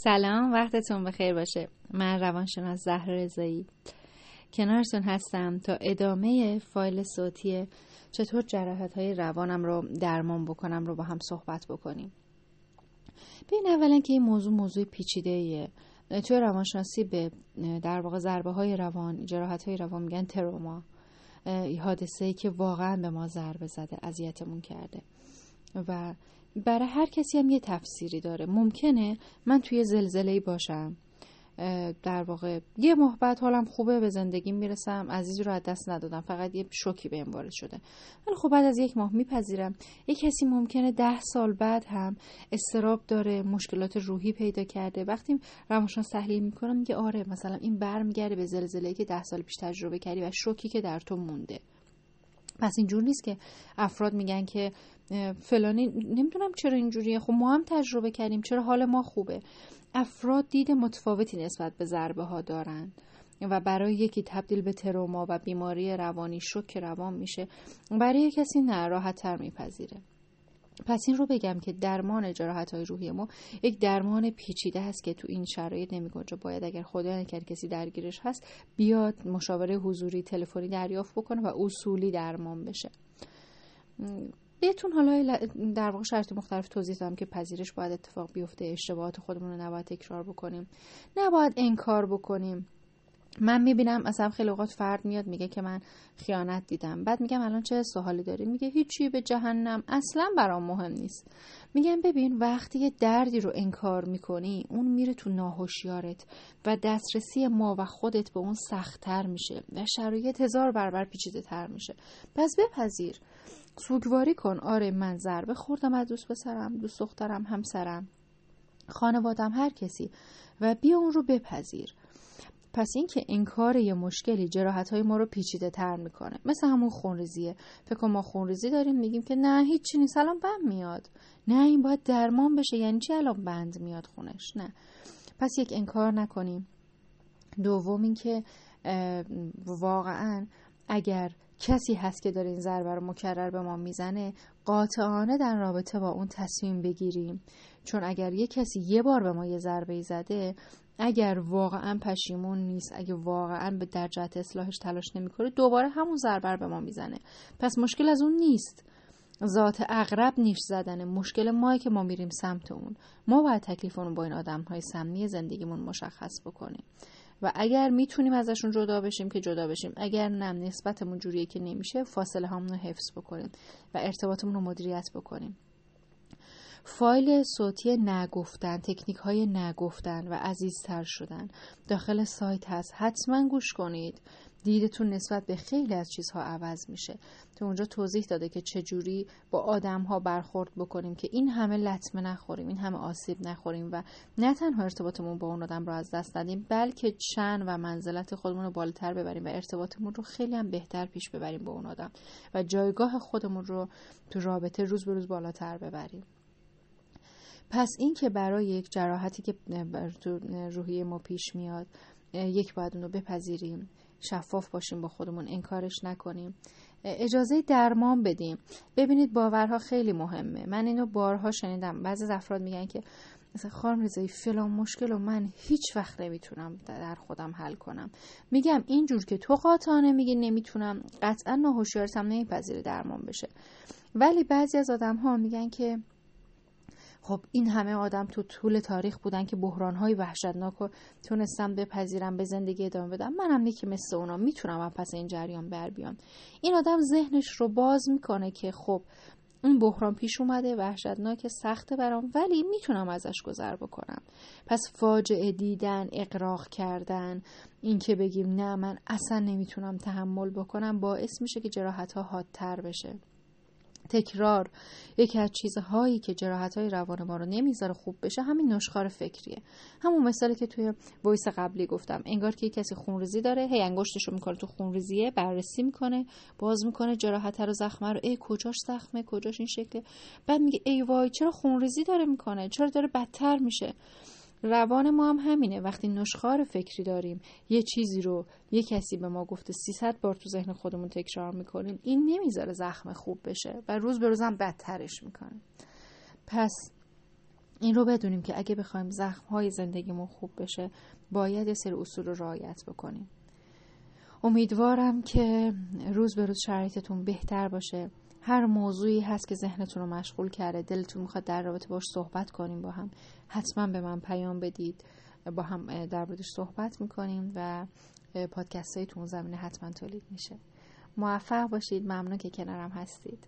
سلام وقتتون بخیر باشه. من روانشناس زهر رضایی. کنارتون هستم تا ادامه فایل صوتی چطور جراحت های روانم رو درمان بکنم رو با هم صحبت بکنیم. ببین اولا که این موضوع موضوع پیچیده ایه توی روانشناسی به در واقع ضربه های روان جراحت های روان میگن تروما. حادثه ای که واقعا به ما ضربه زده اذیتمون کرده. و برای هر کسی هم یه تفسیری داره. ممکنه من توی زلزله باشم. در واقع یه بعد حالم خوبه به زندگی می‌رسم. عزیزی رو از دست ندادم. فقط یه شوکی به وارد شده. ولی خب بعد از یک ماه میپذیرم. یه کسی ممکنه ده سال بعد هم استراب داره مشکلات روحی پیدا کرده. وقتی روانشناس تحلیل می‌کنم میگه آره مثلا این برمیگرده به زلزله که ده سال پیش تجربه کردی و شوکی که در تو مونده. پس اینجور نیست که افراد میگن که فلانی نمی‌دونم چرا اینجوریه. خب ما هم تجربه کردیم. چرا حال ما خوبه؟ افراد دید متفاوتی نسبت به ضربه ها دارن و برای یکی تبدیل به تروما و بیماری روانی شک روان میشه. برای کسی نه راحت تر میپذیره. پس این رو بگم که درمان جراحت های روحی ما یک درمان پیچیده هست که تو این شرایط نمیگنجه. باید اگر خدا نکرد کسی درگیرش هست بیاد مشاوره حضوری تلفنی دریافت بکنه و اصولی درمان بشه. بهتون حالا در واقع شرط مختلف توضیح دادم که پذیرش باید اتفاق بیفته اشتباهات خودمون رو نباید تکرار بکنیم. نباید انکار بکنیم. من می‌بینم مثلا خیلی اوقات فرد میاد میگه که من خیانت دیدم. بعد میگم الان چه سوالی داری؟ میگه هیچی به جهنم. اصلا برام مهم نیست. میگم ببین وقتی یه دردی رو انکار می‌کنی اون میره تو ناهوشیارت و دسترسی ما و خودت به اون سختتر میشه و شرایط هزار برابر پیچیده تر میشه. پس بپذیر. سوگواری کن. آره من ضربه خوردم. از دوست پسرم دوست دخترم همسرم خانوادم هر کسی. و بیا اون رو بپذیر. پس اینکه انکار یه مشکلی جراحت های ما رو پیچیده تر می‌کنه. مثل همون خونریزیه. فکر ما خونریزی داریم میگیم که نه هیچی نیست. الان بند میاد. نه این باید درمان بشه. یعنی چی الان بند میاد خونش؟ نه. پس یک انکار نکنیم. دوم اینکه واقعا اگر کسی هست که داره این ضربه رو مکرر به ما می‌زنه قاطعانه در رابطه با اون تصمیم بگیریم. چون اگر یه کسی یه بار به ما یه ضربه زده اگر واقعا پشیمون نیست اگر واقعا به در جهت اصلاحش تلاش نمی‌کنه دوباره همون ضربه به ما می‌زنه. پس مشکل از اون نیست. ذات اغرب نیش زدنه. مشکل ما که ما میریم سمت اون. ما باید تکلیفمون با این آدم های سمی زندگیمون مشخص بکنیم. و اگر می‌تونیم ازشون جدا بشیم که جدا بشیم. اگر نه نسبتمون جوریه که نمیشه فاصله همون رو حفظ بکنیم و ارتباطمون رو مدیریت بکنیم. فایل صوتی نگفتن تکنیک های نگفتن و عزیزتر شدن داخل سایت هست. حتما گوش کنید. دیدتون نسبت به خیلی از چیزها عوض میشه. تو اونجا توضیح داده که چجوری با آدم ها برخورد بکنیم که این همه لطمه نخوریم این همه آسیب نخوریم و نه تنها ارتباطمون با اون آدم رو از دست ندیم بلکه چند و منزلت خودمون رو بالاتر ببریم و ارتباطمون رو خیلی هم بهتر پیش ببریم با اون آدم و جایگاه خودمون رو تو رابطه روز به روز بالاتر ببریم. پس این که برای یک جراحتی که تو روحی ما پیش میاد یک باید اون رو بپذیریم شفاف باشیم با خودمون انکارش نکنیم. اجازه درمان بدیم. ببینید باورها خیلی مهمه. من اینو بارها شنیدم. بعضی از افراد میگن که مثلا خانم رضایی فلان مشکل رو من هیچ وقت نمی‌تونم در خودم حل کنم. میگم اینجور که تو قاطعانه میگی نمی‌تونم قطعا ناهوشیارتم نمیپذیره درمان بشه. ولی بعضی از آدم ها میگن که خب این همه آدم تو طول تاریخ بودن که بحرانهای وحشتناک رو تونستم بپذیرم به زندگی ادامه بدم منم یکی مثل اونا می‌تونم از پس این جریان بر بیام. این آدم ذهنش رو باز می‌کنه که خب این بحران پیش اومده وحشتناک سخته برام ولی می‌تونم ازش گذر بکنم. پس فاجعه دیدن اقراق کردن اینکه بگیم نه من اصلا نمی‌تونم تحمل بکنم باعث میشه که جراحت ها حادتر بشه. تکرار. یکی از چیزهایی که جراحت های روان ما رو نمی‌ذاره خوب بشه همین نشخار فکریه. همون مثالی که توی وایس قبلی گفتم. انگار که کسی خونریزی داره هی انگشتشو می‌کنه تو خونریزیه بررسی می‌کنه باز می‌کنه جراحت رو زخمه رو. ای کجاش زخمه؟ کجاش این شکله؟ بعد میگه ای وای چرا خونریزی داره می‌کنه؟ چرا داره بدتر میشه؟ روان ما هم همینه. وقتی نشخار فکری داریم یه چیزی رو یه کسی به ما گفته 300 بار تو ذهن خودمون تکرار می‌کنیم این نمی‌ذاره زخم خوب بشه و روز به روزم بدترش می‌کنه. پس این رو بدونیم که اگه بخوایم زخم های زندگیمون خوب بشه باید یه سری اصول رو رعایت بکنیم. امیدوارم که روز به روز شرایطتون بهتر باشه. هر موضوعی هست که ذهنتون رو مشغول کرده دلتون می‌خواد در رابطه باش صحبت کنیم با هم حتما به من پیام بدید. با هم در موردش صحبت می‌کنیم و پادکست های تو زمینه حتما تولید میشه. موفق باشید. ممنون که کنارم هستید.